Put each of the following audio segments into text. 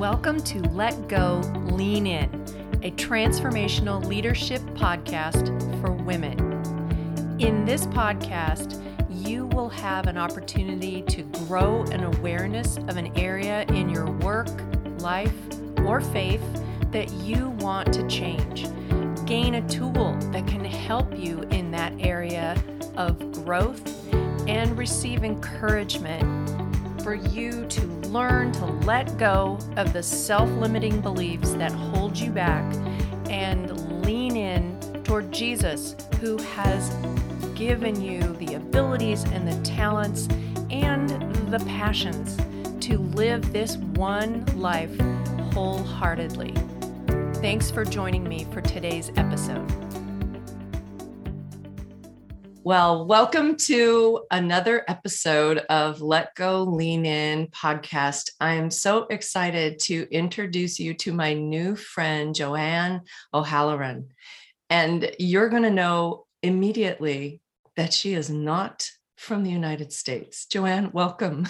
Welcome to Let Go, Lean In, a transformational leadership podcast for women. In this podcast, you will have an opportunity to grow an awareness of an area in your work, life, or faith that you want to change. Gain a tool that can help you in that area of growth and receive encouragement for you to learn to let go of the self limiting beliefs that hold you back and lean in toward Jesus, who has given you the abilities and the talents and the passions to live this one life wholeheartedly. Thanks for joining me for today's episode. Well, welcome to another episode of Let Go Lean In podcast. I'm so excited to introduce you to my new friend, Joanne O'Halloran. And you're going to know immediately that she is not from the United States. Joanne, welcome.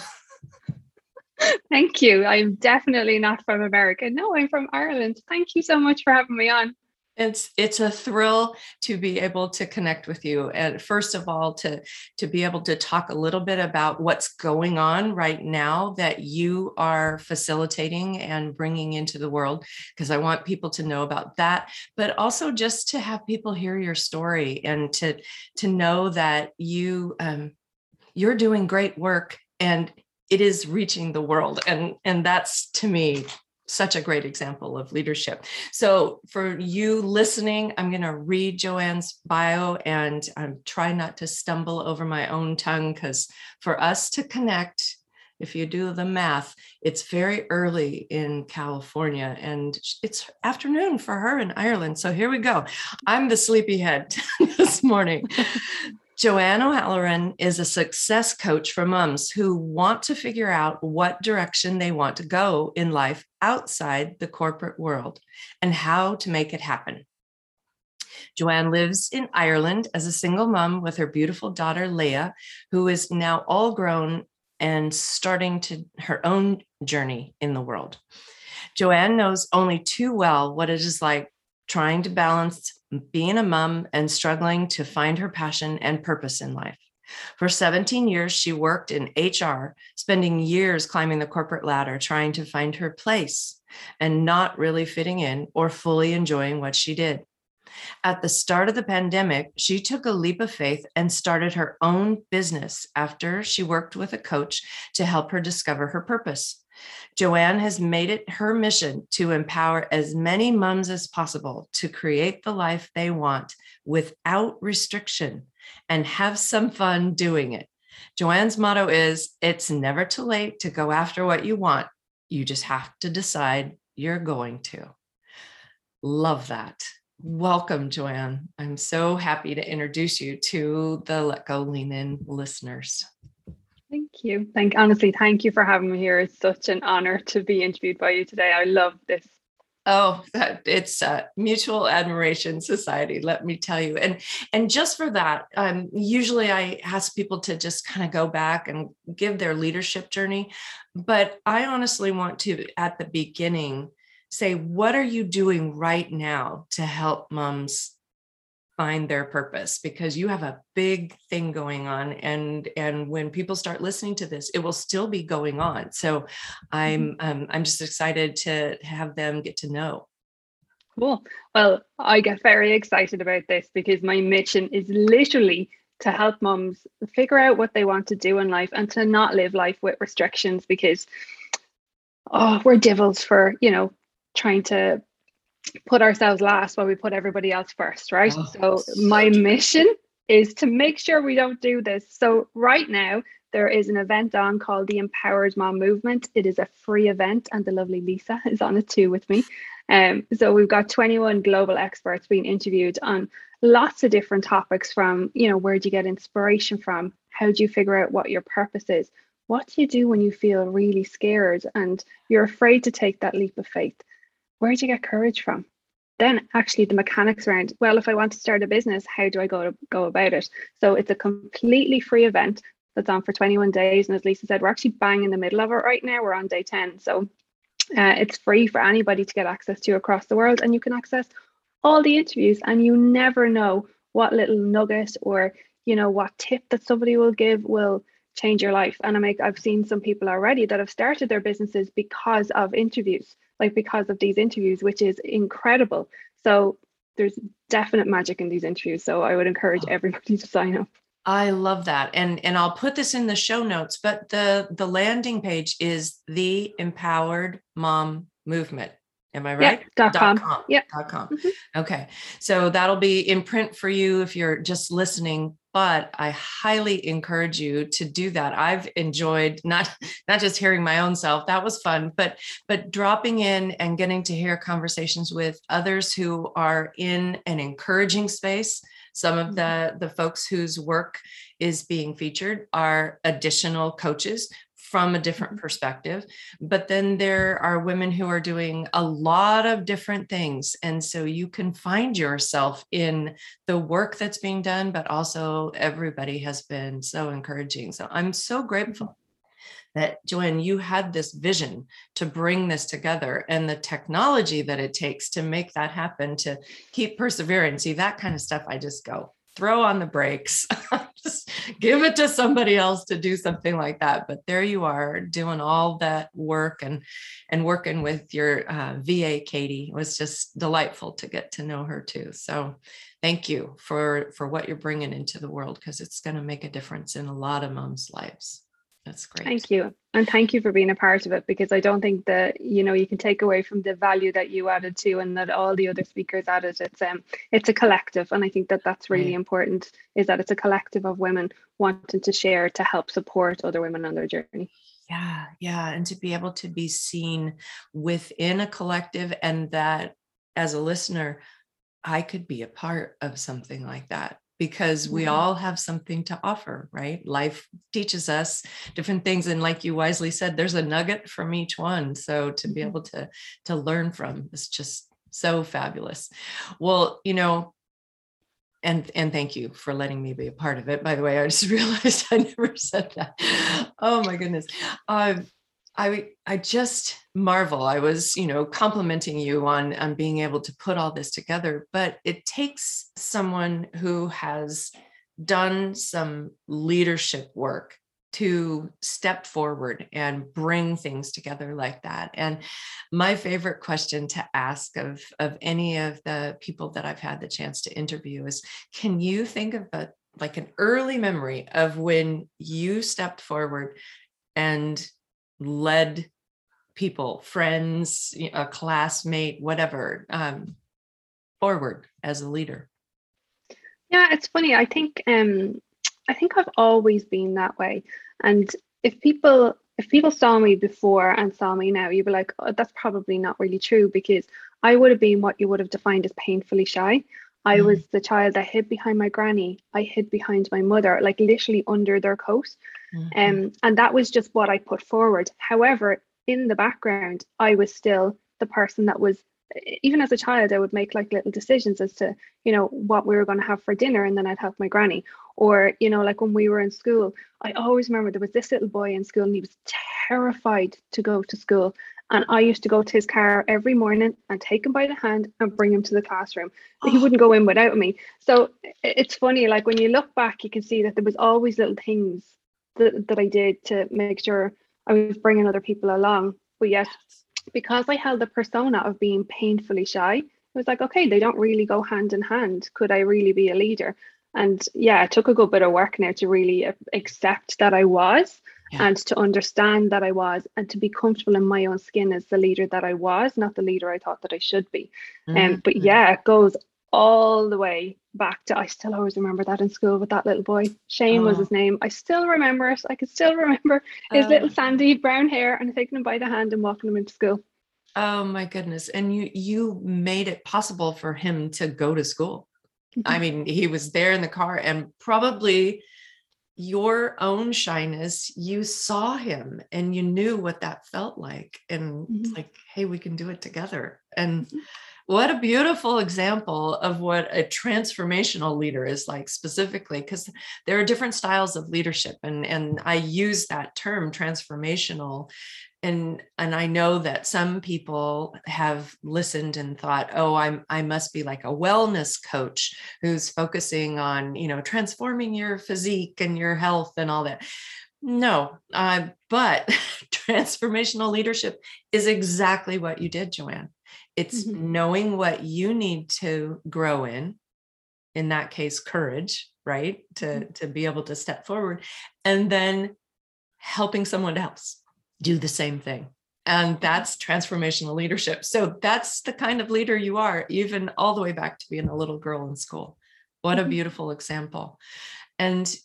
Thank you. I'm definitely not from America. No, I'm from Ireland. Thank you so much for having me on it's it's a thrill to be able to connect with you and first of all to to be able to talk a little bit about what's going on right now that you are facilitating and bringing into the world because i want people to know about that but also just to have people hear your story and to to know that you um, you're doing great work and it is reaching the world and and that's to me such a great example of leadership. So, for you listening, I'm going to read Joanne's bio and I'm try not to stumble over my own tongue because for us to connect, if you do the math, it's very early in California and it's afternoon for her in Ireland. So, here we go. I'm the sleepyhead this morning. Joanne O'Halloran is a success coach for moms who want to figure out what direction they want to go in life outside the corporate world and how to make it happen. Joanne lives in Ireland as a single mom with her beautiful daughter, Leah, who is now all grown and starting to her own journey in the world. Joanne knows only too well what it is like trying to balance being a mom and struggling to find her passion and purpose in life. For 17 years, she worked in HR, spending years climbing the corporate ladder, trying to find her place and not really fitting in or fully enjoying what she did. At the start of the pandemic, she took a leap of faith and started her own business after she worked with a coach to help her discover her purpose. Joanne has made it her mission to empower as many moms as possible to create the life they want without restriction and have some fun doing it. Joanne's motto is it's never too late to go after what you want. You just have to decide you're going to. Love that. Welcome, Joanne. I'm so happy to introduce you to the Let Go Lean In listeners. Thank you. Thank honestly, thank you for having me here. It's such an honor to be interviewed by you today. I love this. Oh, that it's a mutual admiration society, let me tell you. And and just for that, um, usually I ask people to just kind of go back and give their leadership journey. But I honestly want to, at the beginning, say, what are you doing right now to help moms find their purpose because you have a big thing going on and and when people start listening to this it will still be going on. So i'm mm-hmm. um, i'm just excited to have them get to know. Cool. Well i get very excited about this because my mission is literally to help moms figure out what they want to do in life and to not live life with restrictions because oh we're devils for you know trying to put ourselves last while we put everybody else first, right? Oh, so my mission is to make sure we don't do this. So right now there is an event on called the Empowered Mom Movement. It is a free event, and the lovely Lisa is on it too with me. Um, so we've got 21 global experts being interviewed on lots of different topics from, you know, where do you get inspiration from? How do you figure out what your purpose is? What do you do when you feel really scared and you're afraid to take that leap of faith? Where do you get courage from? Then actually the mechanics around, well, if I want to start a business, how do I go to go about it? So it's a completely free event that's on for 21 days. And as Lisa said, we're actually bang in the middle of it right now. We're on day 10. So Uh, it's free for anybody to get access to across the world, and you can access all the interviews, and you never know what little nugget or you know what tip that somebody will give will change your life. And I make I've seen some people already that have started their businesses because of interviews, like because of these interviews, which is incredible. So there's definite magic in these interviews. So I would encourage everybody to sign up. I love that. And and I'll put this in the show notes, but the the landing page is the empowered mom movement. Am I right? Yeah, dot, com. com. Yeah. Dot com. Mm-hmm. Okay. So that'll be in print for you if you're just listening, but I highly encourage you to do that. I've enjoyed not not just hearing my own self, that was fun, but but dropping in and getting to hear conversations with others who are in an encouraging space. Some of mm-hmm. the the folks whose work is being featured are additional coaches from a different mm-hmm. perspective. But then there are women who are doing a lot of different things. And so you can find yourself in the work that's being done, but also everybody has been so encouraging. So I'm so grateful mm-hmm. that Joanne, you had this vision to bring this together and the technology that it takes to make that happen, to keep persevering. See, that kind of stuff, I just go, throw on the brakes, just give it to somebody else to do something like that. But there you are doing all that work and and working with your uh, VA, Katie. It was just delightful to get to know her too. So thank you for for what you're bringing into the world because it's going to make a difference in a lot of moms' lives. That's great. Thank you. And thank you for being a part of it because I don't think that, you know, you can take away from the value that you added to and that all the other speakers added. It's um it's a collective and I think that that's really right. important is that it's a collective of women wanting to share to help support other women on their journey. Yeah, yeah, and to be able to be seen within a collective and that as a listener I could be a part of something like that because we mm-hmm. all have something to offer, right? Life teaches us different things. And like you wisely said, there's a nugget from each one. So to be mm-hmm. able to, to learn from is just so fabulous. Well, you know, and and thank you for letting me be a part of it. By the way, I just realized I never said that. Oh my goodness. Um, I I just marvel. I was, you know, complimenting you on on being able to put all this together, but it takes someone who has done some leadership work to step forward and bring things together like that. And my favorite question to ask of of any of the people that I've had the chance to interview is can you think of a like an early memory of when you stepped forward and led people, friends, a classmate, whatever, um, forward as a leader? Yeah, it's funny. I think um, I think I've always been that way. And if people if people saw me before and saw me now, you'd be like, oh, that's probably not really true because I would have been what you would have defined as painfully shy. I mm. was the child that hid behind my granny. I hid behind my mother, like literally under their coat. Mm-hmm. Um, and that was just what I put forward. However, in the background, I was still the person that was, even as a child, I would make like little decisions as to, you know, what we were going to have for dinner. And then I'd help my granny. Or, you know, like when we were in school, I always remember there was this little boy in school and he was terrified to go to school. And I used to go to his car every morning and take him by the hand and bring him to the classroom. Oh. He wouldn't go in without me. So it's funny, like when you look back, you can see that there was always little things that, that I did to make sure I was bringing other people along. But yet, because I held the persona of being painfully shy, it was like, okay, they don't really go hand in hand. Could I really be a leader? And yeah, it took a good bit of work now to really accept that I was yeah. and to understand that I was and to be comfortable in my own skin as the leader that I was, not the leader I thought that I should be. Mm-hmm. Um, but yeah, it goes all the way back to I still always remember that in school with that little boy. Shane oh. was his name. I still remember it. I can still remember his little oh. sandy brown hair and taking him by the hand and walking him into school. Oh my goodness. And you you made it possible for him to go to school. I mean, he was there in the car and probably your own shyness, you saw him and you knew what that felt like. And mm-hmm. like, hey, we can do it together. And mm-hmm. What a beautiful example of what a transformational leader is like specifically because there are different styles of leadership and and i use that term transformational and and i know that some people have listened and thought oh i'm i must be like a wellness coach who's focusing on you know transforming your physique and your health and all that. No uh, but transformational leadership is exactly what you did joanne it's mm-hmm. knowing what you need to grow in in that case courage right to mm-hmm. to be able to step forward and then helping someone else do the same thing and mm-hmm. that's transformational leadership so that's the kind of leader you are even all the way back to being a little girl in school what a beautiful example and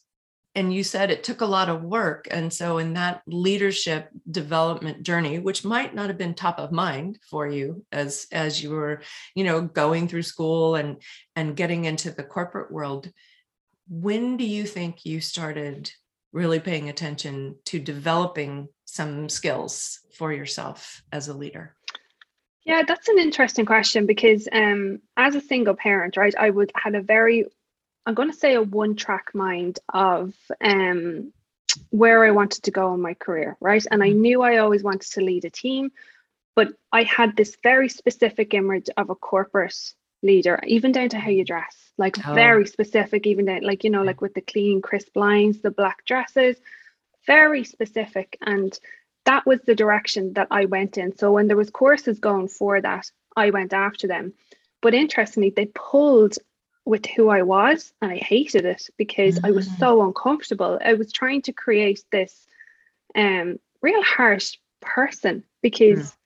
and you said it took a lot of work. And so in that leadership development journey which might not have been top of mind for you as as you were you know going through school and and getting into the corporate world when do you think you started really paying attention to developing some skills for yourself as a leader? Yeah that's an interesting question because um as a single parent right i would had a very I'm going to say a one track mind of um, where I wanted to go in my career, right? And I mm-hmm. knew I always wanted to lead a team, but I had this very specific image of a corporate leader, even down to how you dress, like oh. very specific, even down, like, you know, like with the clean, crisp lines, the black dresses, very specific. And that was the direction that I went in. So when there was courses going for that, I went after them. But interestingly, they pulled with who I was and I hated it because mm-hmm. I was mm. so uncomfortable. I was trying to create this um real harsh person because mm.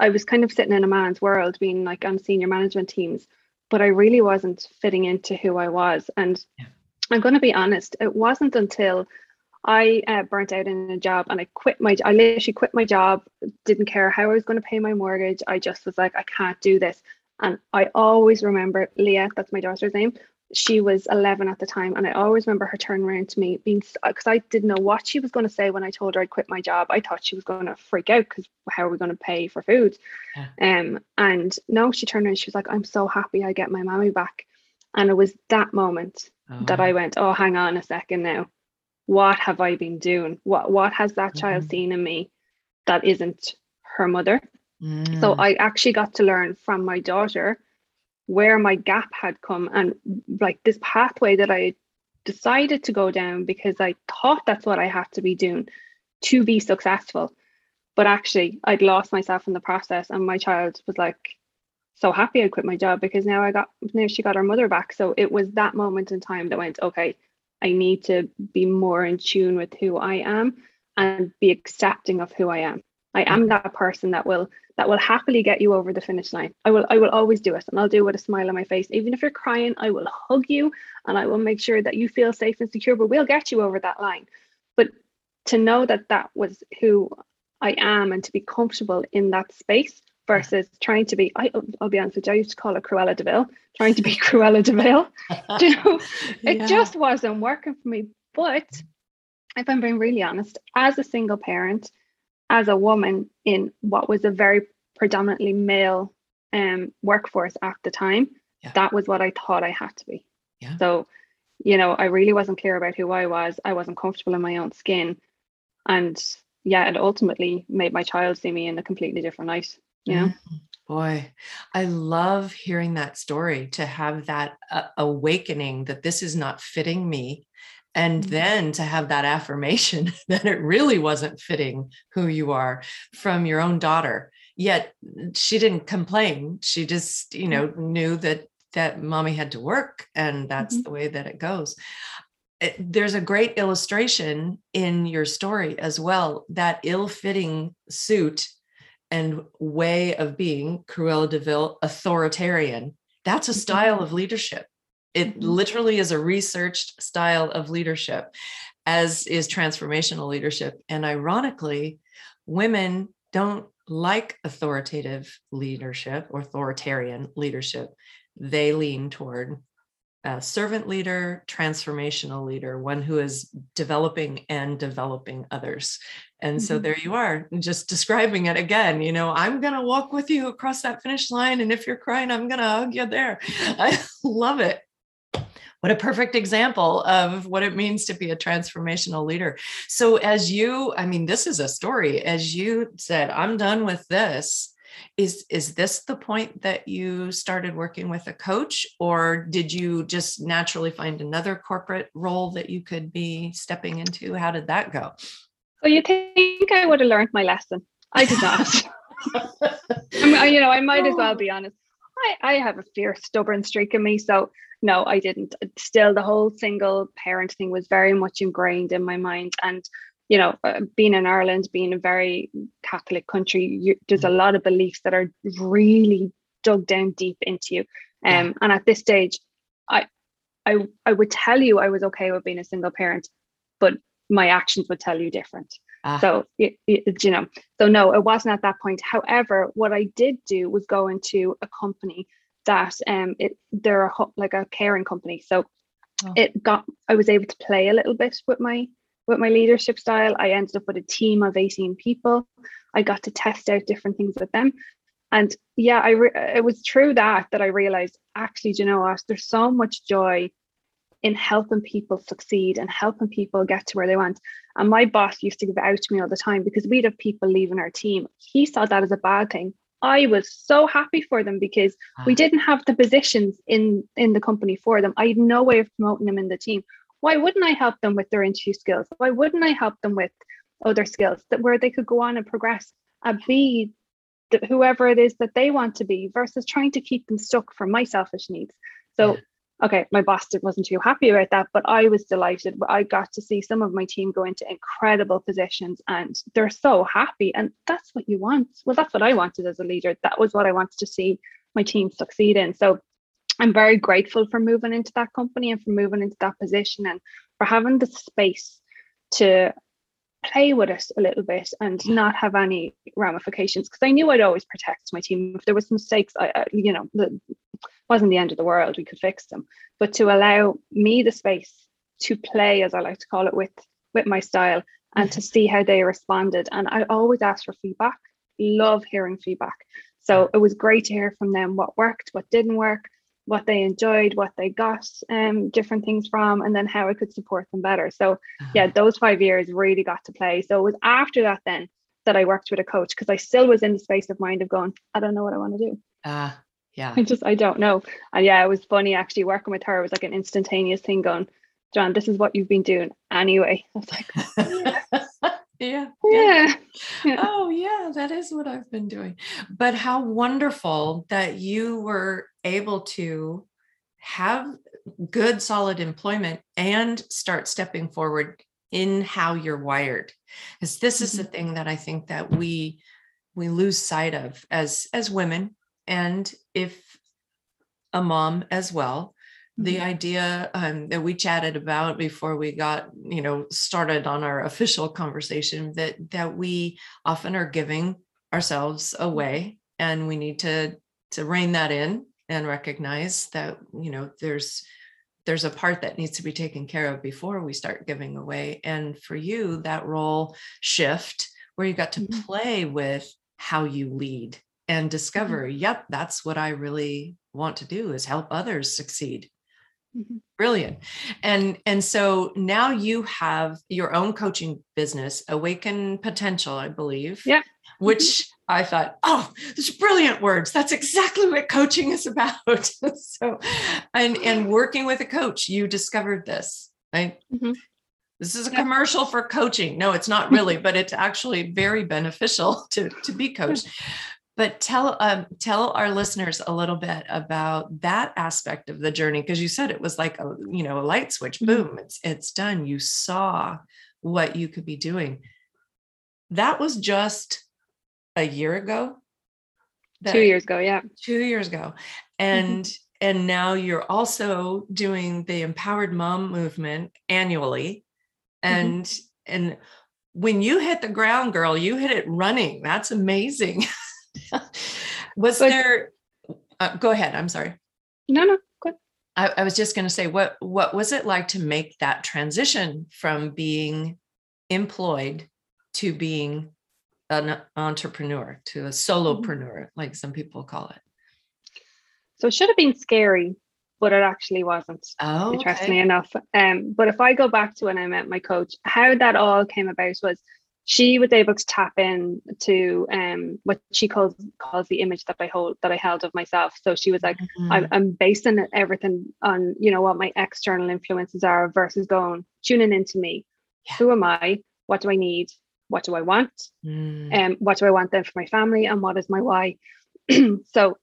I was kind of sitting in a man's world being like on senior management teams, but I really wasn't fitting into who I was. And yeah. I'm going to be honest, it wasn't until I uh, burnt out in a job and I quit my I literally quit my job, didn't care how I was going to pay my mortgage. I just was like I can't do this. And I always remember Leah, that's my daughter's name. She was 11 at the time. And I always remember her turning around to me being, because I didn't know what she was going to say when I told her I'd quit my job. I thought she was going to freak out because how are we going to pay for food? Yeah. Um, and no, she turned around she was like, I'm so happy I get my mommy back. And it was that moment oh. that I oh. went, oh, hang on a second now. What have I been doing? What what has that mm-hmm. child seen in me that isn't her mother? So mm. I actually got to learn from my daughter where my gap had come and like this pathway that I decided to go down because I thought that's what I had to be doing to be successful. But actually, I'd lost myself in the process, and my child was like so happy I quit my job because now I got now she got her mother back. So it was that moment in time that went, okay, I need to be more in tune with who I am and be accepting of who I am. I am that person that will that will happily get you over the finish line. I will I will always do it and I'll do it with a smile on my face. Even if you're crying, I will hug you and I will make sure that you feel safe and secure, but we'll get you over that line. But to know that that was who I am and to be comfortable in that space versus trying to be I, will be honest with you, I used to call it Cruella de Vil, trying to be Cruella de Vil. you know, it yeah. just wasn't working for me. But if I'm being really honest, as a single parent, as a woman in what was a very predominantly male um, workforce at the time, yeah. that was what I thought I had to be. Yeah. So, you know, I really wasn't clear about who I was. I wasn't comfortable in my own skin. And yeah, it ultimately made my child see me in a completely different light, you know? Mm-hmm. Boy, I love hearing that story to have that uh, awakening that this is not fitting me and mm-hmm. then to have that affirmation that it really wasn't fitting who you are from your own daughter yet she didn't complain she just you know knew that that mommy had to work and that's mm-hmm. the way that it goes it, there's a great illustration in your story as well that ill-fitting suit and way of being cruella de vil authoritarian that's a mm-hmm. style of leadership it mm-hmm. literally is a researched style of leadership, as is transformational leadership. And ironically, women don't like authoritative leadership authoritarian leadership. They lean toward a servant leader, transformational leader, one who is developing and developing others. And so Mhm. there you are, just describing it again. You know, I'm going to walk with you across that finish line. And if you're crying, I'm going to hug you there. I love it. What a perfect example of what it means to be a transformational leader. So, as you, I mean, this is a story. As you said, I'm done with this is is this the point that you started working with a coach or did you just naturally find another corporate role that you could be stepping into how did that go So you think I would have learned my lesson? I did not. I I- you know, I might as well oh. be honest. I, I have a fierce, stubborn streak in me. So no, I didn't. Still, the whole single parent thing was very much ingrained in my mind. And you know, uh, being in Ireland, being a very Catholic country, you, there's a lot of beliefs that are really dug down deep into you. Yeah. Um, and at this stage, I, I, I would tell you I was okay with being a single parent, but my actions would tell you different. Ah, So it, it, you know, so no, it wasn't at that point. However, what I did do was go into a company that um it they're a, like a caring company. So Oh. it got I was able to play a little bit with my with my leadership style. I ended up with a team of 18 people. I got to test out different things with them. And yeah, I re- it was through that that I realized actually, do you know what? There's so much joy in helping people succeed and helping people get to where they want. And my boss used to give it out to me all the time because we'd have people leaving our team. He saw that as a bad thing. I was so happy for them because we ah, didn't have the positions in in the company for them. I had no way of promoting them in the team. Why wouldn't I help them with their interview skills? Why wouldn't I help them with other skills that where they could go on and progress and be the, whoever it is that they want to be versus trying to keep them stuck for my selfish needs. So. Okay, my boss wasn't too happy about that, but I was delighted. I got to see some of my team go into incredible positions and they're so happy. And that's what you want. Well, that's what I wanted as a leader. That was what I wanted to see my team succeed in. So I'm very grateful for moving into that company and for moving into that position and for having the space to play with it a little bit and not have any ramifications because I knew I'd always protect my team. If there was mistakes, I, I you know, the wasn't the end of the world. We could fix them. But to allow me the space to play, as I like to call it, with with my style and to mm-hmm. see how they responded. And I always ask for feedback. Love hearing feedback. So it was great to hear from them what worked, what didn't work, what they enjoyed, what they got um, different things from, and then how I could support them better. So yeah, those five years really got to play. So it was after that then that I worked with a coach because I still was in the space of mind of going, I don't know what I want to do. ah, yeah I just I don't know. And yeah, it was funny actually working with her. It was like an instantaneous thing going, John, this is what you've been doing anyway. I was like, yeah yeah. yeah. Oh, yeah, that is what I've been doing. But how wonderful that you were able to have good, solid employment and start stepping forward in how you're wired. Because this is the mm-hmm. thing that I think that we we lose sight of as as women and if a mom as well. The mm-hmm. idea um, that we chatted about before we got you know started on our official conversation that that we often are giving ourselves mm-hmm. away and we need to to rein that in and recognize that you know there's there's a part that needs to be taken care of before we start giving away and for you that role shift where you got to Mhm. play with how you lead and discover yep that's what i really want to do is help others succeed Mhm. brilliant and and so now you have your own coaching business awaken potential i believe Yeah. which i thought oh those are brilliant words. That's exactly what coaching is about. So and and working with a coach you discovered this right? Mhm. this is a Yeah. commercial for coaching. No it's not really but it's actually very beneficial to to be coached. But tell um, tell our listeners a little bit about that aspect of the journey because you said it was like a you know a light switch. Mhm. boom it's it's done. You saw what you could be doing. That was just a year ago Two years ago, yeah. two years ago. And and now you're also doing the empowered mom movement annually. And and when you hit the ground girl you hit it running. That's amazing. Was But- there uh, go ahead i'm sorry. No, no, good. I, I was just going to say, what what was it like to make that transition from being employed to being an entrepreneur, to a Mm-hmm. solopreneur, like some people call it? So it should have been scary, but it actually wasn't. Oh, interestingly okay. enough. Um, but if I go back to when I met my coach, how that all came about was she was able to tap in to um what she calls calls the image that I hold that I held of myself. So she was like, I'm, Mhm. I'm basing everything on you know what my external influences are versus going tuning into me. Yeah. Who am I? What do I need? What do I want? Mm. um, what do I want then for my family and what is my why? so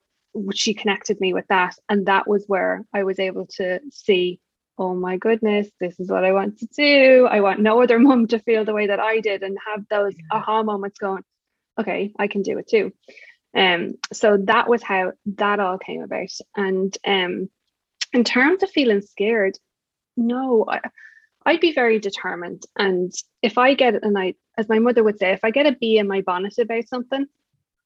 she connected me with that. And that was where I was able to see, oh my goodness, this is what I want to do. I want no other mom to feel the way that I did and have those Yeah. aha moments going, okay, I can do it too. Um, so that was how that all came about. And um, in terms of feeling scared, no, I, I'd be very determined. And if I get an I as my mother would say, if I get a bee in my bonnet about something,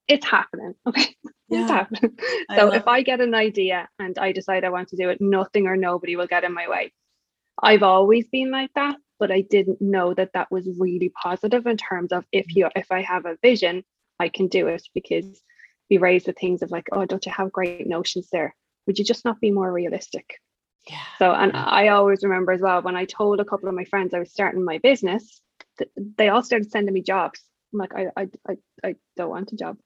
it's happening. Okay. Yeah, It's happening. I So love if I get an idea and I decide I want to do it, nothing or nobody will get in my way. I've always been like that, but I didn't know that that was really positive in terms of if you if I have a vision, I can do it because we raised the things of like, oh, don't you have great notions there? Would you just not be more realistic? Yeah. So, and I always remember as well when I told a couple of my friends I was starting my business, th- they all started sending me jobs. I'm like, I, I, I, I don't want a job.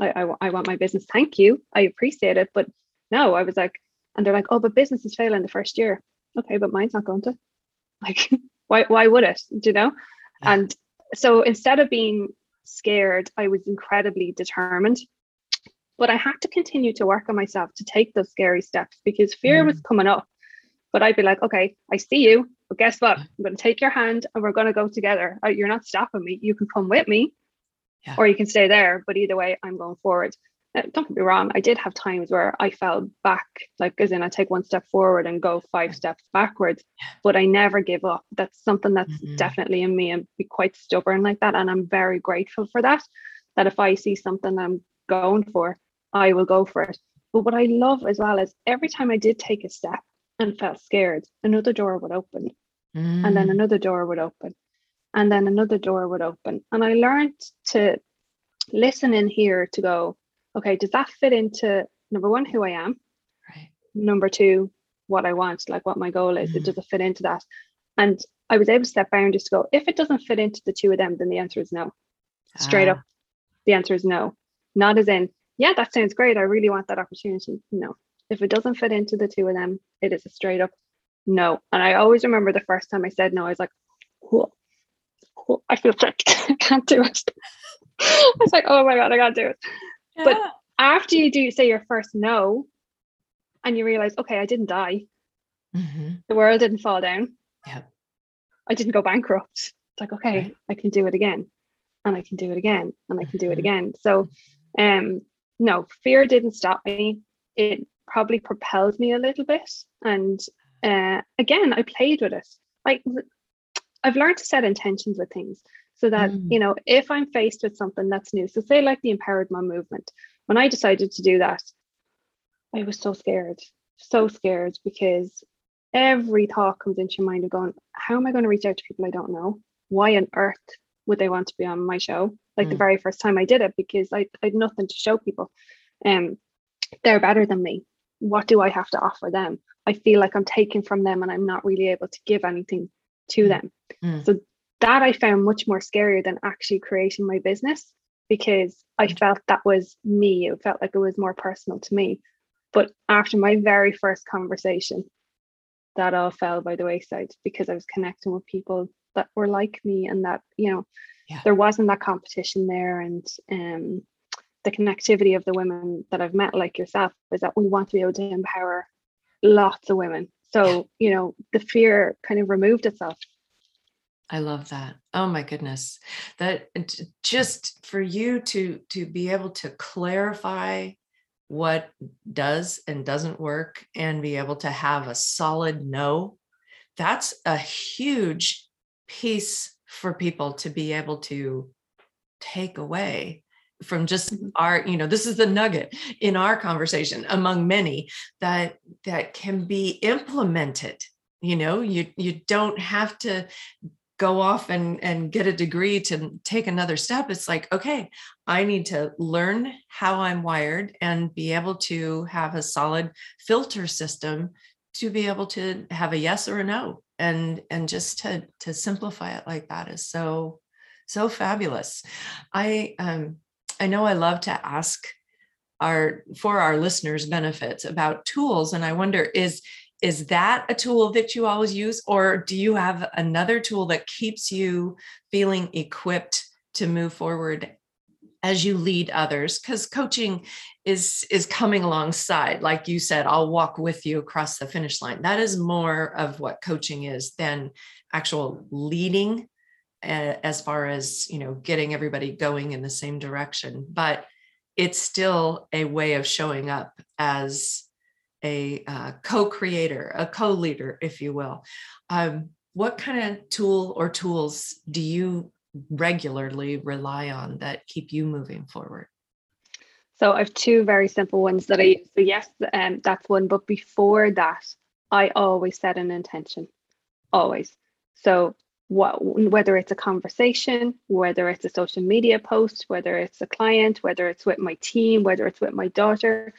I, I, I want my business. Thank you. I appreciate it. But no, I was like, and they're like, oh, but businesses fail in the first year. Okay, but mine's not going to. Like, why, why would it? Do you know? Yeah. And so instead of being scared, I was incredibly determined. But I had to continue to work on myself to take those scary steps because fear was mm. coming up. But I'd be like, okay, I see you, but guess what? I'm going to take your hand and we're going to go together. Uh, You're not stopping me. You can come with me Yeah. or you can stay there. But either way, I'm going forward. Uh, don't get me wrong. I did have times where I fell back, like as in I take one step forward and go five steps backwards, but I never give up. That's something that's Mhm. definitely in me and be quite stubborn like that. And I'm very grateful for that. That if I see something I'm going for, I will go for it. But what I love as well is every time I did take a step and felt scared, another door would open and then Mm. another door would open and then another door would open and i learned to listen in here to go okay does that fit into number one who i am Right. number two what i want like what my goal is Mhm. it does it fit into that and i was able to set boundaries to go if it doesn't fit into the two of them then the answer is no straight up Ah, the answer is no not as in yeah that sounds great i really want that opportunity no if it doesn't fit into the two of them it is a straight up no. And i always remember the first time i said no i was like "Whoa, whoa, i feel sick i can't do it. I was like oh my god i can't do it. But- after you do say your first no and you realize okay i didn't die. Mhm. the world didn't fall down. Yeah. i didn't go bankrupt. It's like okay Right. i can do it again. And i can do it again. And i can do it Mhm. again. So um no fear didn't stop me. It probably propelled me a little bit. And uh again i played with it. Like i've learned to set intentions with things so that Mm. you know if i'm faced with something that's new so say like the empowered mom movement when i decided to do that i was so scared so scared because every thought comes into your mind of going how am i going to reach out to people i don't know? Why on earth would they want to be on my show? Like the Mm. very first time i did it because I, I had nothing to show people. Um they're better than me what do i have to offer them i feel like i'm taking from them and i'm not really able to give anything to Mm. them Mm. so that i found much more scarier than actually creating my business because i felt that was me it felt like it was more personal to me but after my very first conversation that all fell by the wayside because i was connecting with people that were like me and that you know Yeah. there wasn't that competition there and um the connectivity of the women that I've met, like yourself, is that we want to be able to empower lots of women. So, you know, the fear kind of removed itself. I love that. Oh my goodness. That just for you to to be able to clarify what does and doesn't work and be able to have a solid no. That's a huge piece for people to be able to take away from just our you know this is the nugget in our conversation among many that that can be implemented. You know you you don't have to go off and and get a degree to take another step. It's like okay i need to learn how i'm wired and be able to have a solid filter system to be able to have a yes or a no and and just to to simplify it like that is so so fabulous. I um i know i love to ask our for our listeners benefits about tools and i wonder is is that a tool that you always use or do you have another tool that keeps you feeling equipped to move forward as you lead others? Because coaching is is coming alongside like you said i'll walk with you across the finish line. That is more of what coaching is than actual leading as far as you know getting everybody going in the same direction but it's still a way of showing up as a uh, co-creator, a co-leader, if you will. Um, what kind of tool or tools do you regularly rely on that keep you moving forward? So I have two very simple ones that I use. So yes, um, that's one. But before that, I always set an intention, always. So what, whether it's a conversation, whether it's a social media post, whether it's a client, whether it's with my team, whether it's with my daughter,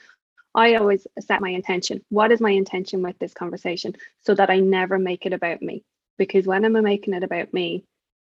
I always set my intention. What is my intention with this conversation so that I never make it about me? Because when I'm making it about me,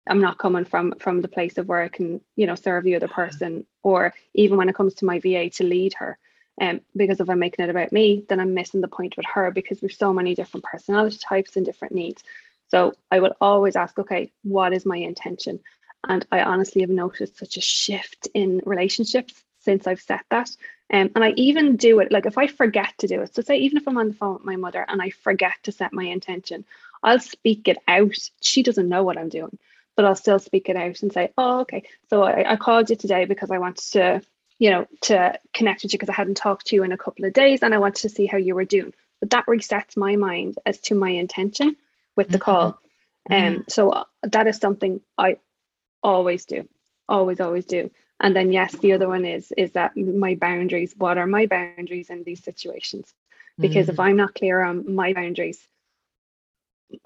I'm not coming from from the place of where I can, you know, serve the other person, or even when it comes to my VA to lead her. Um, because if I'm making it about me, then I'm missing the point with her because there's so many different personality types and different needs. So I will always ask, okay, what is my intention? And I honestly have noticed such a shift in relationships since I've set that. Um, and I even do it like if I forget to do it. So say even if I'm on the phone with my mother and I forget to set my intention, I'll speak it out. She doesn't know what I'm doing, but I'll still speak it out and say, "Oh, okay. So I, I called you today because I wanted to, you know, to connect with you because I hadn't talked to you in a couple of days and I wanted to see how you were doing." But that resets my mind as to my intention with the mm-hmm. call. And um, so uh, that is something I always do, always, always do and then yes the other one is is that my boundaries what are my boundaries in these situations because mm. if i'm not clear on my boundaries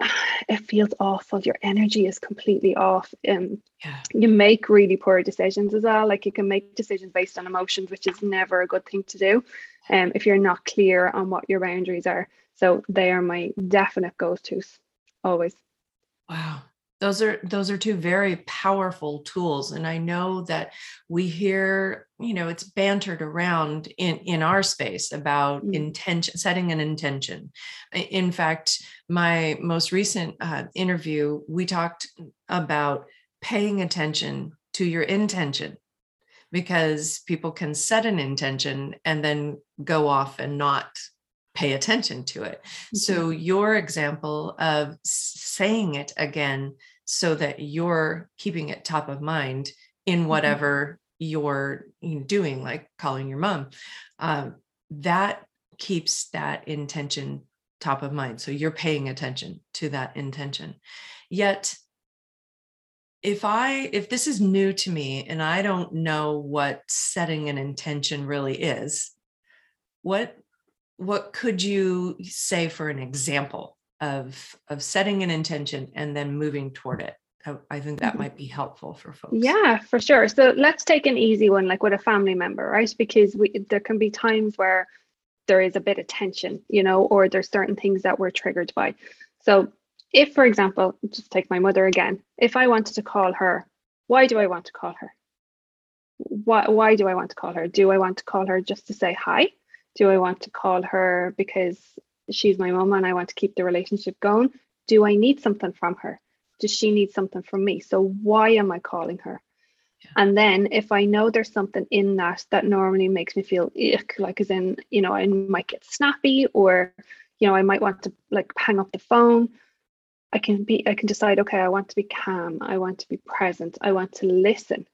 it feels awful your energy is completely off and yeah. you make really poor decisions as well like you can make decisions based on emotions which is never a good thing to do um, if you're not clear on what your boundaries are so they are my definite go-to's always. Wow. Those are those are two very powerful tools and i know that we hear you know it's bantered around in in our space about mm-hmm. intention setting an intention. In fact my most recent uh, interview we talked about paying attention to your intention because people can set an intention and then go off and not pay attention to it. Mm-hmm. So, your example of saying it again so that you're keeping it top of mind in mm-hmm. whatever mm-hmm. you're doing, like calling your mom. Um, that keeps that intention top of mind. So you're paying attention to that intention. Yet, if I if this is new to me and I don't know what setting an intention really is, what what could you say for an example of of setting an intention and then moving toward it I, think that mm-hmm. might be helpful for folks. Yeah, for sure. So let's take an easy one, like with a family member, right? Because we there can be times where there is a bit of tension, you know, or there's certain things that we're triggered by. So if, for example, just take my mother again, if I wanted to call her, why do I want to call her? Why why do I want to call her? Do I want to call her just to say hi? Do I want to call her because she's my mom and I want to keep the relationship going? Do I need something from her? Does she need something from me? So why am I calling her? Yeah. And then if I know there's something in that that normally makes me feel ick, like as in, you know, I might get snappy or, you know, I might want to like hang up the phone. I can be, I can decide, okay, I want to be calm. I want to be present. I want to listen.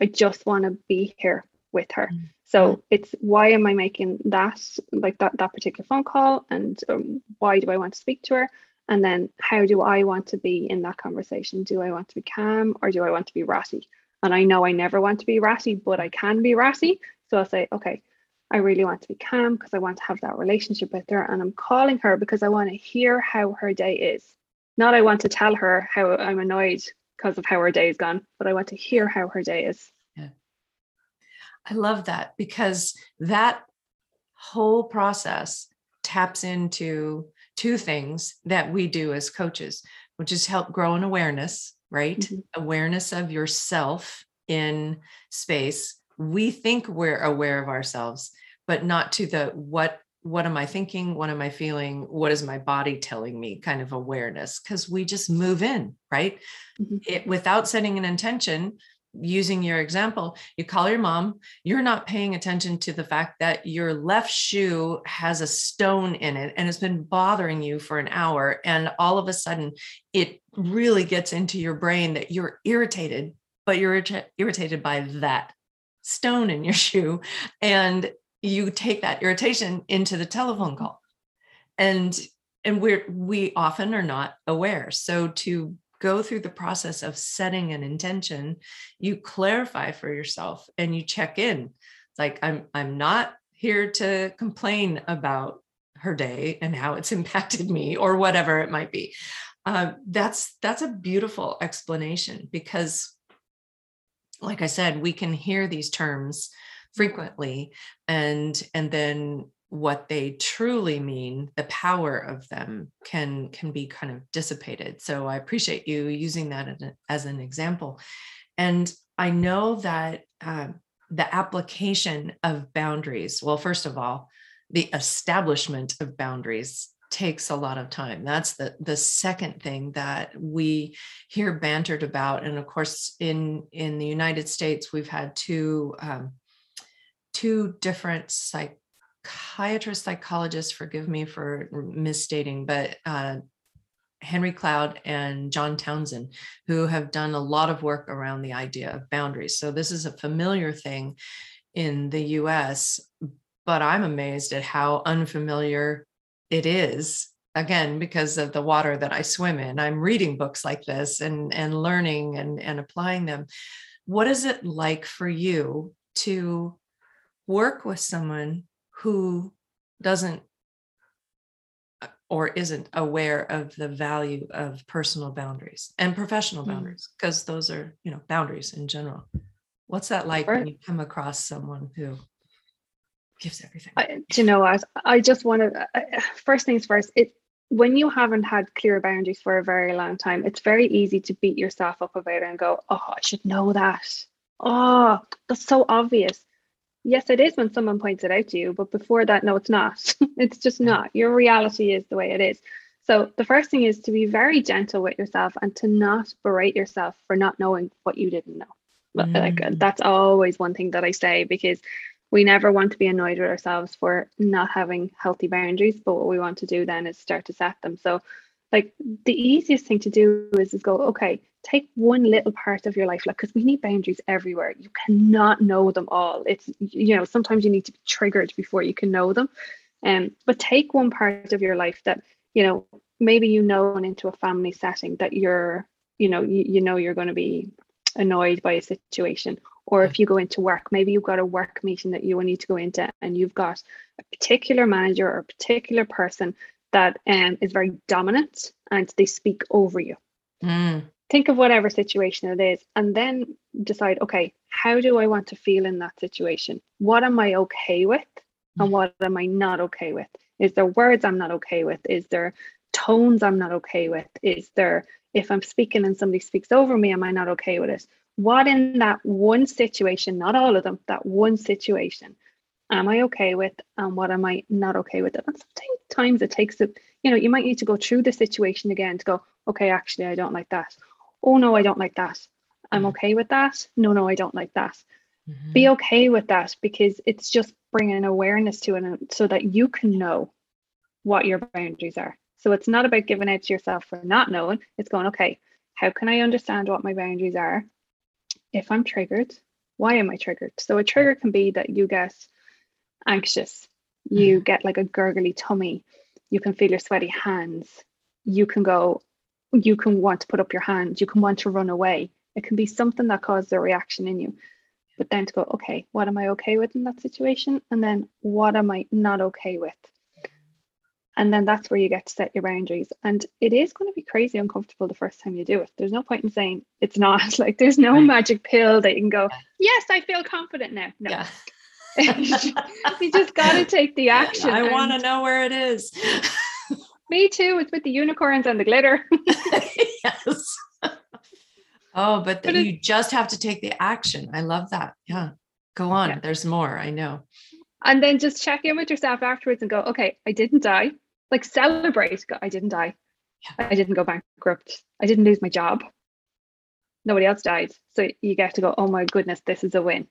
I just want to be here with her. Mm-hmm. So it's why am I making that like that that particular phone call, and um, why do I want to speak to her? And then how do I want to be in that conversation? Do I want to be calm or do I want to be ratty? and I know I never want to be ratty, but I can be ratty. So I'll say, okay, I really want to be calm because I want to have that relationship with her. And I'm calling her because I want to hear how her day is. Not I want to tell her how I'm annoyed because of how her day is gone, but I want to hear how her day is. I love that because that whole process taps into two things that we do as coaches, which is help grow an awareness, right? Mm-hmm. Awareness of yourself in space. We think we're aware of ourselves, but not to the what what am I thinking? What am I feeling? What is my body telling me? Kind of awareness, because we just move in, right? Mm-hmm. It, without setting an intention, using your example, you call your mom, you're not paying attention to the fact that your left shoe has a stone in it and it's been bothering you for an hour. And all of a sudden, it really gets into your brain that you're irritated, but you're irritated by that stone in your shoe. And you take that irritation into the telephone call and and we're we often are not aware so to go through the process of setting an intention you clarify for yourself and you check in. Like i'm i'm not here to complain about her day and how it's impacted me or whatever it might be. Uh, that's that's a beautiful explanation because like i said we can hear these terms frequently and and then what they truly mean the power of them can can be kind of dissipated. So i appreciate you using that as, an example. And i know that uh, the application of boundaries well first of all the establishment of boundaries takes a lot of time. That's the the second thing that we hear bantered about. And of course in in the united states we've had two um, two different psychiatrists, psychologists, forgive me for misstating, but uh, Henry Cloud and John Townsend, who have done a lot of work around the idea of boundaries. So this is a familiar thing in the US, but I'm amazed at how unfamiliar it is again because of the water that i swim in i'm reading books like this and and learning and and applying them what is it like for you to work with someone who doesn't uh, or isn't aware of the value of personal boundaries and professional mm. boundaries because those are you know boundaries in general. What's that like when you come across someone who gives everything? I, you know what? I just want to uh, first things first it when you haven't had clear boundaries for a very long time it's very easy to beat yourself up about it and go oh i should know that. Oh that's so obvious yes, it is when someone points it out to you, but before that, no, it's not. it's just mm. not. Your reality is the way it is. So the first thing is to be very gentle with yourself and to not berate yourself for not knowing what you didn't know. But uh, uh, mm. like that's always one thing that I say because we never want to be annoyed with ourselves for not having healthy boundaries. But what we want to do then is start to set them. So like the easiest thing to do is, is go, okay, take one little part of your life, like because we need boundaries everywhere. You cannot know them all. It's you know, sometimes you need to be triggered before you can know them. Um, but take one part of your life that, you know, maybe you know and into a family setting that you're, you know, you, you know you're going to be annoyed by a situation. Or if you go into work, maybe you've got a work meeting that you will need to go into and you've got a particular manager or a particular person that um, is very dominant and they speak over you. Mm. Think of whatever situation it is and then decide okay, how do I want to feel in that situation? What am I okay with and mm. what am I not okay with? Is there words I'm not okay with? Is there tones I'm not okay with? Is there, if I'm speaking and somebody speaks over me, am I not okay with it? What in that one situation, not all of them, that one situation am I okay with and what am I not okay with it? And sometimes it takes a, you know, you might need to go through the situation again to go, okay, actually, I don't like that. Oh, no, I don't like that. I'm mm-hmm. okay with that. No, no, I don't like that. Mm-hmm. Be okay with that because it's just bringing awareness to it so that you can know what your boundaries are. So it's not about giving out to yourself for not knowing. It's going, okay, how can I understand what my boundaries are? If I'm triggered, why am I triggered? So a trigger can be that you get anxious, you mm. get like a gurgly tummy, you can feel your sweaty hands, you can go, you can want to put up your hand, you can want to run away. It can be something that causes a reaction in you. But then to go, okay, what am I okay with in that situation? And then what am I not okay with? And then that's where you get to set your boundaries. And it is going to be crazy uncomfortable the first time you do it. There's no point in saying it's not. Like there's no magic pill that you can go, yes, I feel confident now. No. Yeah. you just got to take the action. I want to know where it is. Me too. It's with the unicorns and the glitter. yes. Oh, but, but you just have to take the action. I love that. Yeah. Go on. Yeah. There's more. I know. And then just check in with yourself afterwards and go, okay, I didn't die. Like celebrate. I didn't die. Yeah. I didn't go bankrupt. I didn't lose my job. Nobody else died. So you get to go, oh my goodness, this is a win.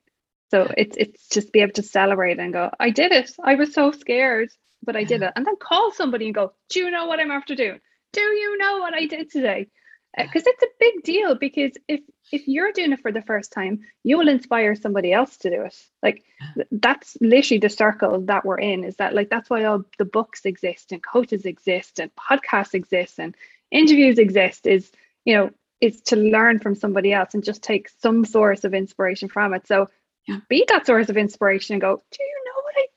So it's it's just be able to celebrate and go, I did it. I was so scared, but I did it. And then call somebody and go, Do you know what I'm after doing? Do you know what I did today? Because uh, it's a big deal. Because if if you're doing it for the first time, you will inspire somebody else to do it. Like that's literally the circle that we're in. Is that like that's why all the books exist and coaches exist and podcasts exist and interviews exist. Is you know is to learn from somebody else and just take some source of inspiration from it. So yeah. be that source of inspiration and go, do you know what I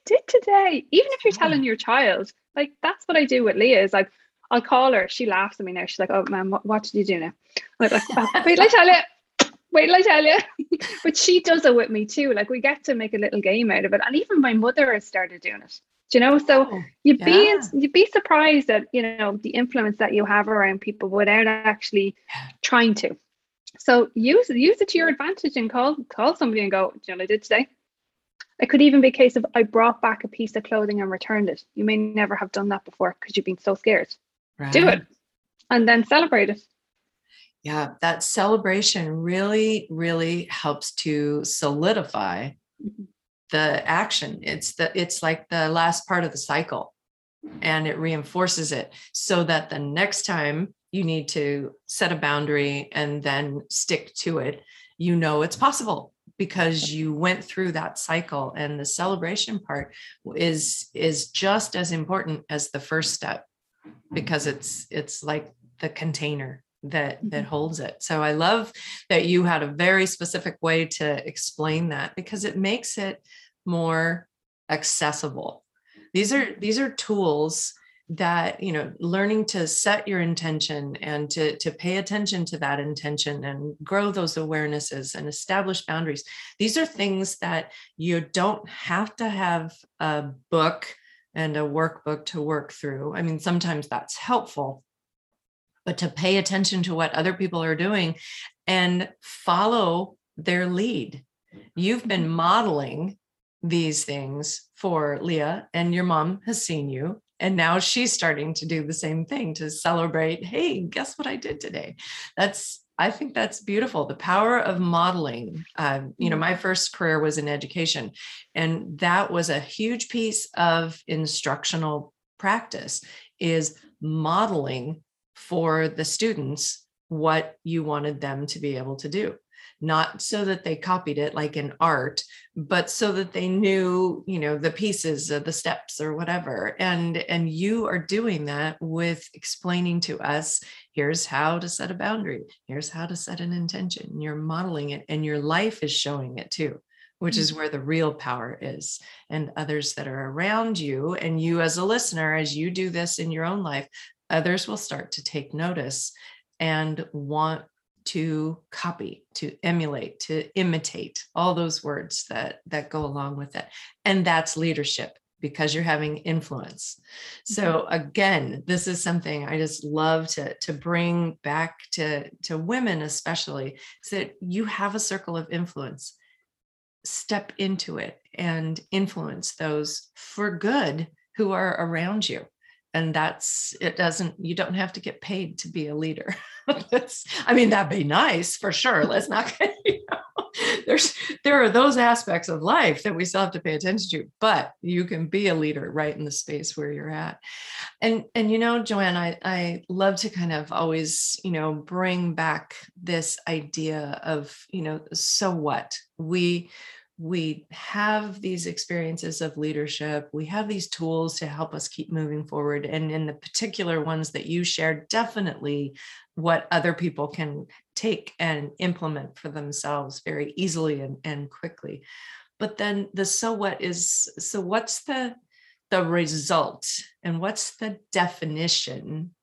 did today? Even if you're telling your child, like that's what I do with Leah is like, I'll call her. She laughs at me now. She's like, oh man, what, what did you do now? I'm like, oh, wait, I tell you. Wait till I tell you. but she does it with me too. Like we get to make a little game out of it. And even my mother has started doing it. Do you know? So oh, you'd yeah. be you'd be surprised at you know the influence that you have around people without actually trying to. So use use it to your advantage and call call somebody and go, Do you know what I did today? It could even be a case of I brought back a piece of clothing and returned it. You may never have done that before because you've been so scared. Right. Do it and then celebrate it. Yeah, that celebration really, really helps to solidify mm-hmm. the action. It's the it's like the last part of the cycle and it reinforces it so that the next time you need to set a boundary and then stick to it you know it's possible because you went through that cycle and the celebration part is is just as important as the first step because it's it's like the container that that mm-hmm. holds it so i love that you had a very specific way to explain that because it makes it more accessible these are these are tools that you know learning to set your intention and to to pay attention to that intention and grow those awarenesses and establish boundaries. These are things that you don't have to have a book and a workbook to work through. I mean sometimes that's helpful but to pay attention to what other people are doing and follow their lead. You've been mm-hmm. modeling these things for Leah, and your mom has seen you. And now she's starting to do the same thing to celebrate. Hey, guess what I did today? That's, I think that's beautiful. The power of modeling. Um, you know, mm-hmm. my first career was in education, and that was a huge piece of instructional practice is modeling for the students what you wanted them to be able to do not so that they copied it like in art but so that they knew you know the pieces of the steps or whatever and and you are doing that with explaining to us here's how to set a boundary here's how to set an intention you're modeling it and your life is showing it too which is mm-hmm. where the real power is and others that are around you and you as a listener as you do this in your own life others will start to take notice and want to copy to emulate to imitate all those words that that go along with it. And that's leadership because you're having influence. So mm-hmm. again this is something i just love to to bring back to to women especially is that you have a circle of influence. Step into it and influence those for good who are around you and that's it doesn't you don't have to get paid to be a leader. I mean that'd be nice for sure. Let's not you know, there's there are those aspects of life that we still have to pay attention to but you can be a leader right in the space where you're at. And and you know joanne i i love to kind of always you know bring back this idea of you know so what? We we have these experiences of leadership we have these tools to help us keep moving forward and in the particular ones that you shared definitely what other people can take and implement for themselves very easily and, and quickly. But then the so what is so what's the the result and what's the definition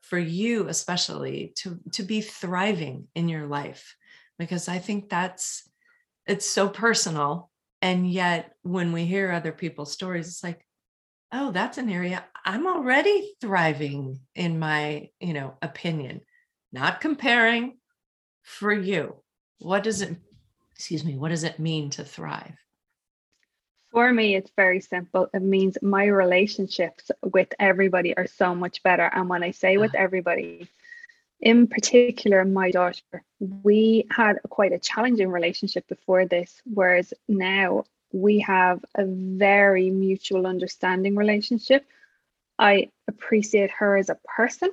for you especially to to be thriving in your life? Because i think that's it's so personal and yet when we hear other people's stories it's like oh that's an area i'm already thriving in my you know opinion not comparing for you what does it excuse me what does it mean to thrive for me, it's very simple. It means my relationships with everybody are so much better. And when I say with ah. everybody, in particular, my daughter, we had quite a challenging relationship before this, whereas now we have a very mutual understanding relationship. I appreciate her as a person,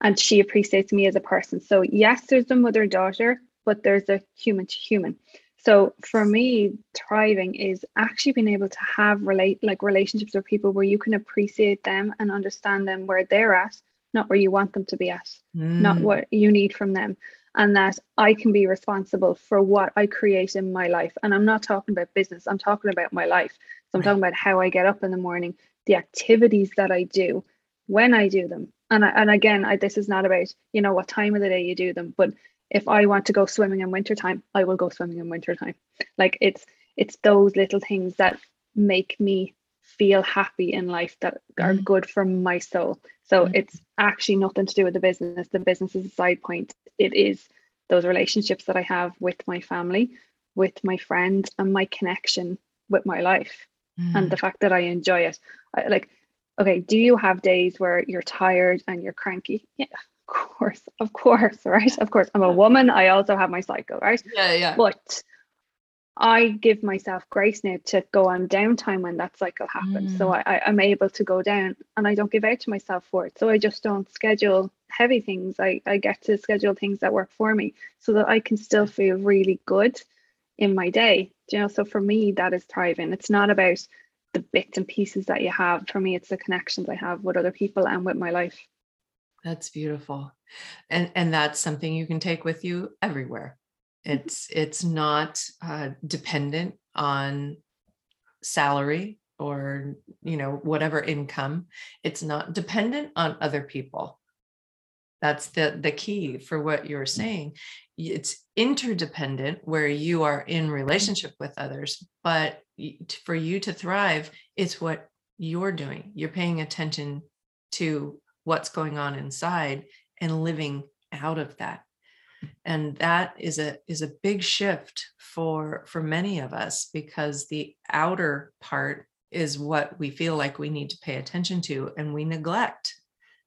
and she appreciates me as a person. So, yes, there's a mother daughter, but there's a human to human. So for me, thriving is actually being able to have relate like relationships with people where you can appreciate them and understand them where they're at, not where you want them to be at, mm. not what you need from them. And that I can be responsible for what I create in my life. And I'm not talking about business, I'm talking about my life. So I'm talking about how I get up in the morning, the activities that I do, when I do them. And, I, and again, I, this is not about, you know, what time of the day you do them, but if I want to go swimming in wintertime, I will go swimming in wintertime. Like it's it's those little things that make me feel happy in life that are mm. good for my soul. So mm. it's actually nothing to do with the business. The business is a side point. It is those relationships that I have with my family, with my friends, and my connection with my life, mm. and the fact that I enjoy it. I, like, okay, do you have days where you're tired and you're cranky? Yeah, of course, of course, right? Of course, I'm a woman. I also have my cycle, right? Yeah, yeah. But I give myself grace now to go on downtime when that cycle happens. Mm. So I, I'm able to go down and I don't give out to myself for it. So I just don't schedule heavy things. I, I get to schedule things that work for me so that I can still feel really good in my day. You know, so for me, that is thriving. It's not about the bits and pieces that you have. For me, it's the connections I have with other people and with my life. That's beautiful. And and that's something you can take with you everywhere. It's it's not uh, dependent on salary or you know whatever income. It's not dependent on other people. That's the the key for what you're saying. It's interdependent where you are in relationship with others, but for you to thrive, it's what you're doing. You're paying attention to what's going on inside and living out of that and that is a is a big shift for for many of us because the outer part is what we feel like we need to pay attention to and we neglect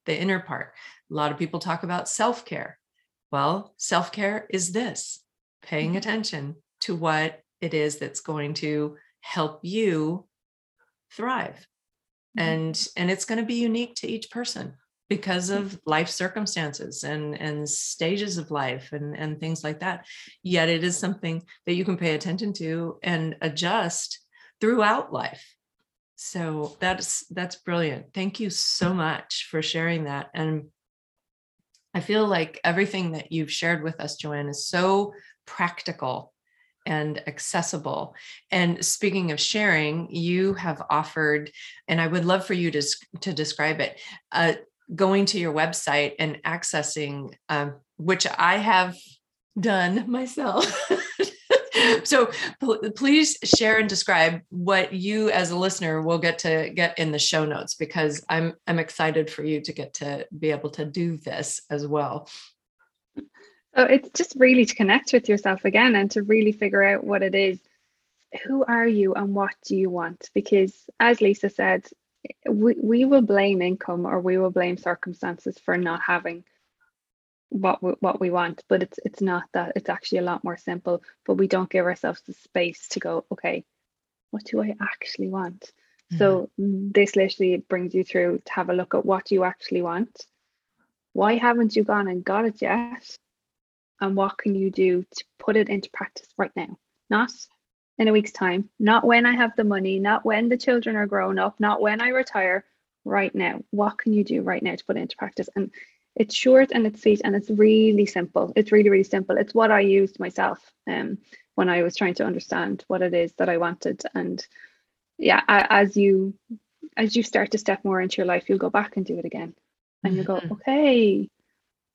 the inner part a lot of people talk about self-care well self-care is this paying mm-hmm. attention to what it is that's going to help you thrive mm-hmm. and and it's going to be unique to each person because of life circumstances and and stages of life and and things like that. Yet it is something that you can pay attention to and adjust throughout life. So that's that's brilliant. Thank you so much for sharing that. And i feel like everything that you've shared with us joanne is so practical and accessible. And speaking of sharing, you have offered, and I would love for you to, to describe it, uh, going to your website and accessing, um, which I have done myself. so please share and describe what you as a listener will get to get in the show notes because I'm I'm excited for you to get to be able to do this as well. So it's just really to connect with yourself again and to really figure out what it is. Who are you and what do you want? Because as Lisa said, we, we will blame income or we will blame circumstances for not having what we, what we want but it's it's not that it's actually a lot more simple but we don't give ourselves the space to go okay what do i actually want? Mm-hmm. so this literally brings you through to have a look at what you actually want. Why haven't you gone and got it yet? And what can you do to put it into practice right now? Not in a week's time, not when I have the money, not when the children are grown up, not when I retire, right now. What can you do right now to put it into practice? And it's short and it's sweet and it's really simple. It's really, really simple. It's what I used myself um, when I was trying to understand what it is that I wanted. And yeah, as you as you start to step more into your life, you'll go back and do it again. And you go, mm-hmm. okay,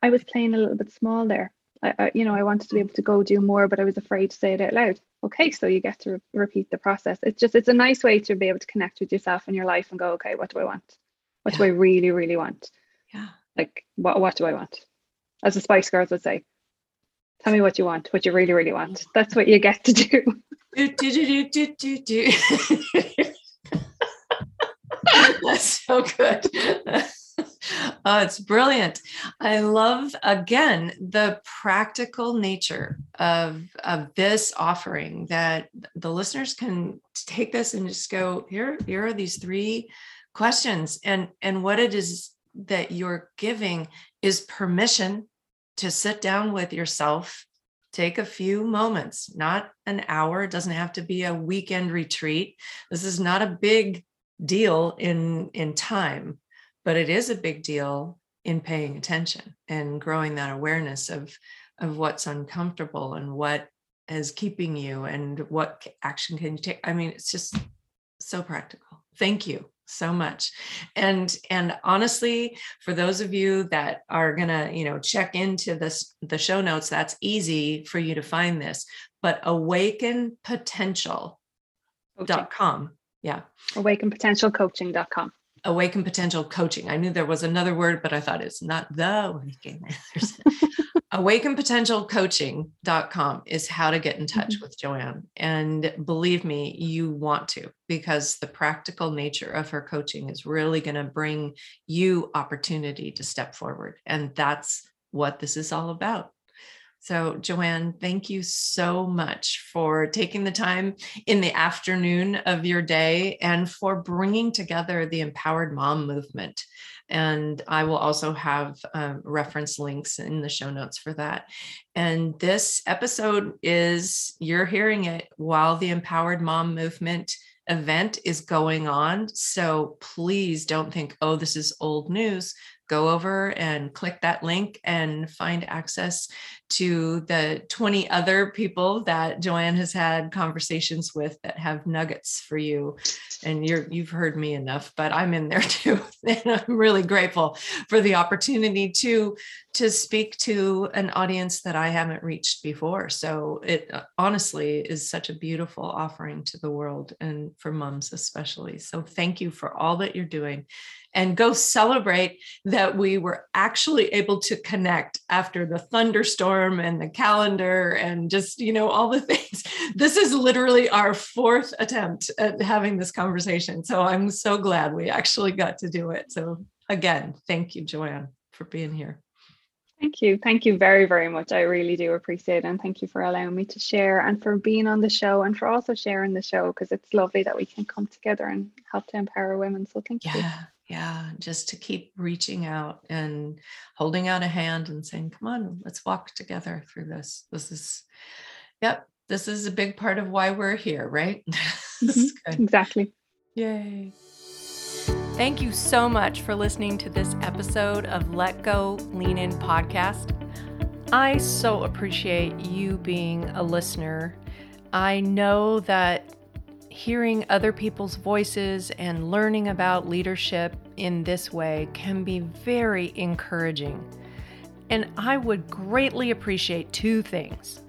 I was playing a little bit small there. I, I, you know, I wanted to be able to go do more, but I was afraid to say it out loud. Okay, so you get to re- repeat the process. It's just, it's a nice way to be able to connect with yourself and your life and go, okay, what do I want? What yeah. do I really, really want? Yeah. Like, what, what do I want? As the Spice Girls would say, tell me what you want, what you really, really want. That's what you get to do. do, do, do, do, do, That's so good. oh, it's brilliant. I love again the practical nature of of this offering that the listeners can take this and just go here. Here are these three questions, and and what it is that you're giving is permission to sit down with yourself take a few moments not an hour it doesn't have to be a weekend retreat this is not a big deal in in time but it is a big deal in paying attention and growing that awareness of of what's uncomfortable and what is keeping you and what action can you take. I mean it's just so practical. Thank you so much. And and honestly for those of you that are gonna you know check into this the show notes that's easy for you to find this but awaken potential.com yeah. Awakenpotentialcoaching.com awaken potential coaching. I knew there was another word but i thought it's not the awaken awakenpotentialcoaching.com is how to get in touch mm-hmm. with joanne. And believe me you want to because the practical nature of her coaching is really going to bring you opportunity to step forward. And that's what this is all about so, Joanne, thank you so much for taking the time in the afternoon of your day and for bringing together the Empowered Mom movement. And I will also have um, reference links in the show notes for that. And this episode is, you're hearing it while the Empowered Mom movement event is going on. So please don't think, oh, this is old news go over and click that link and find access to the 20 other people that Joanne has had conversations with that have nuggets for you. And you're you've heard me enough, but I'm in there too. And I'm really grateful for the opportunity to to speak to an audience that I haven't reached before. So it uh, honestly is such a beautiful offering to the world and for moms especially. So thank you for all that you're doing and go celebrate that we were actually able to connect after the thunderstorm and the calendar and just, you know, all the things. This is literally our fourth attempt at having this conversation. So I'm so glad we actually got to do it. So again, thank you, Joanne, for being here. Thank you. Thank you very, very much. I really do appreciate it. And thank you for allowing me to share and for being on the show and for also sharing the show because it's lovely that we can come together and help to empower women. So thank yeah. you yeah just to keep reaching out and holding out a hand and saying come on let's walk together through this. This is yep this is a big part of why we're here right? Mm-hmm. exactly. Yay. Thank you so much for listening to this episode of let go lean in podcast. I so appreciate you being a listener. I know that hearing other people's voices and learning about leadership in this way can be very encouraging. And I would greatly appreciate two things.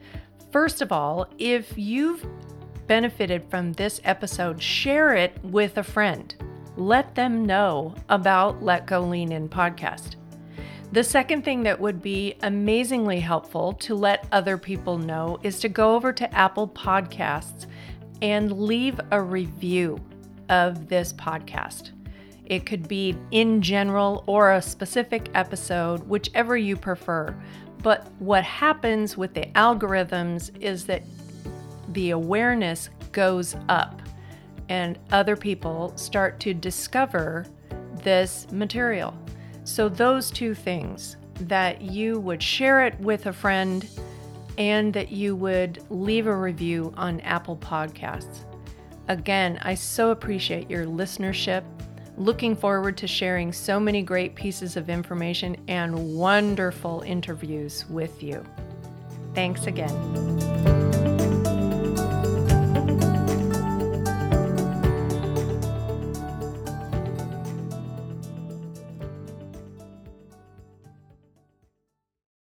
First of all, if you've benefited from this episode, share it with a friend. Let them know about Let Go Lean In podcast. The second thing that would be amazingly helpful to let other people know is to go over to Apple Podcasts and leave a review of this podcast. It could be in general or a specific episode, whichever you prefer. But what happens with the algorithms is that the awareness goes up and other people start to discover this material. So, those two things that you would share it with a friend and that you would leave a review on Apple Podcasts. Again, I so appreciate your listenership. Looking forward to sharing so many great pieces of information and wonderful interviews with you. Thanks again.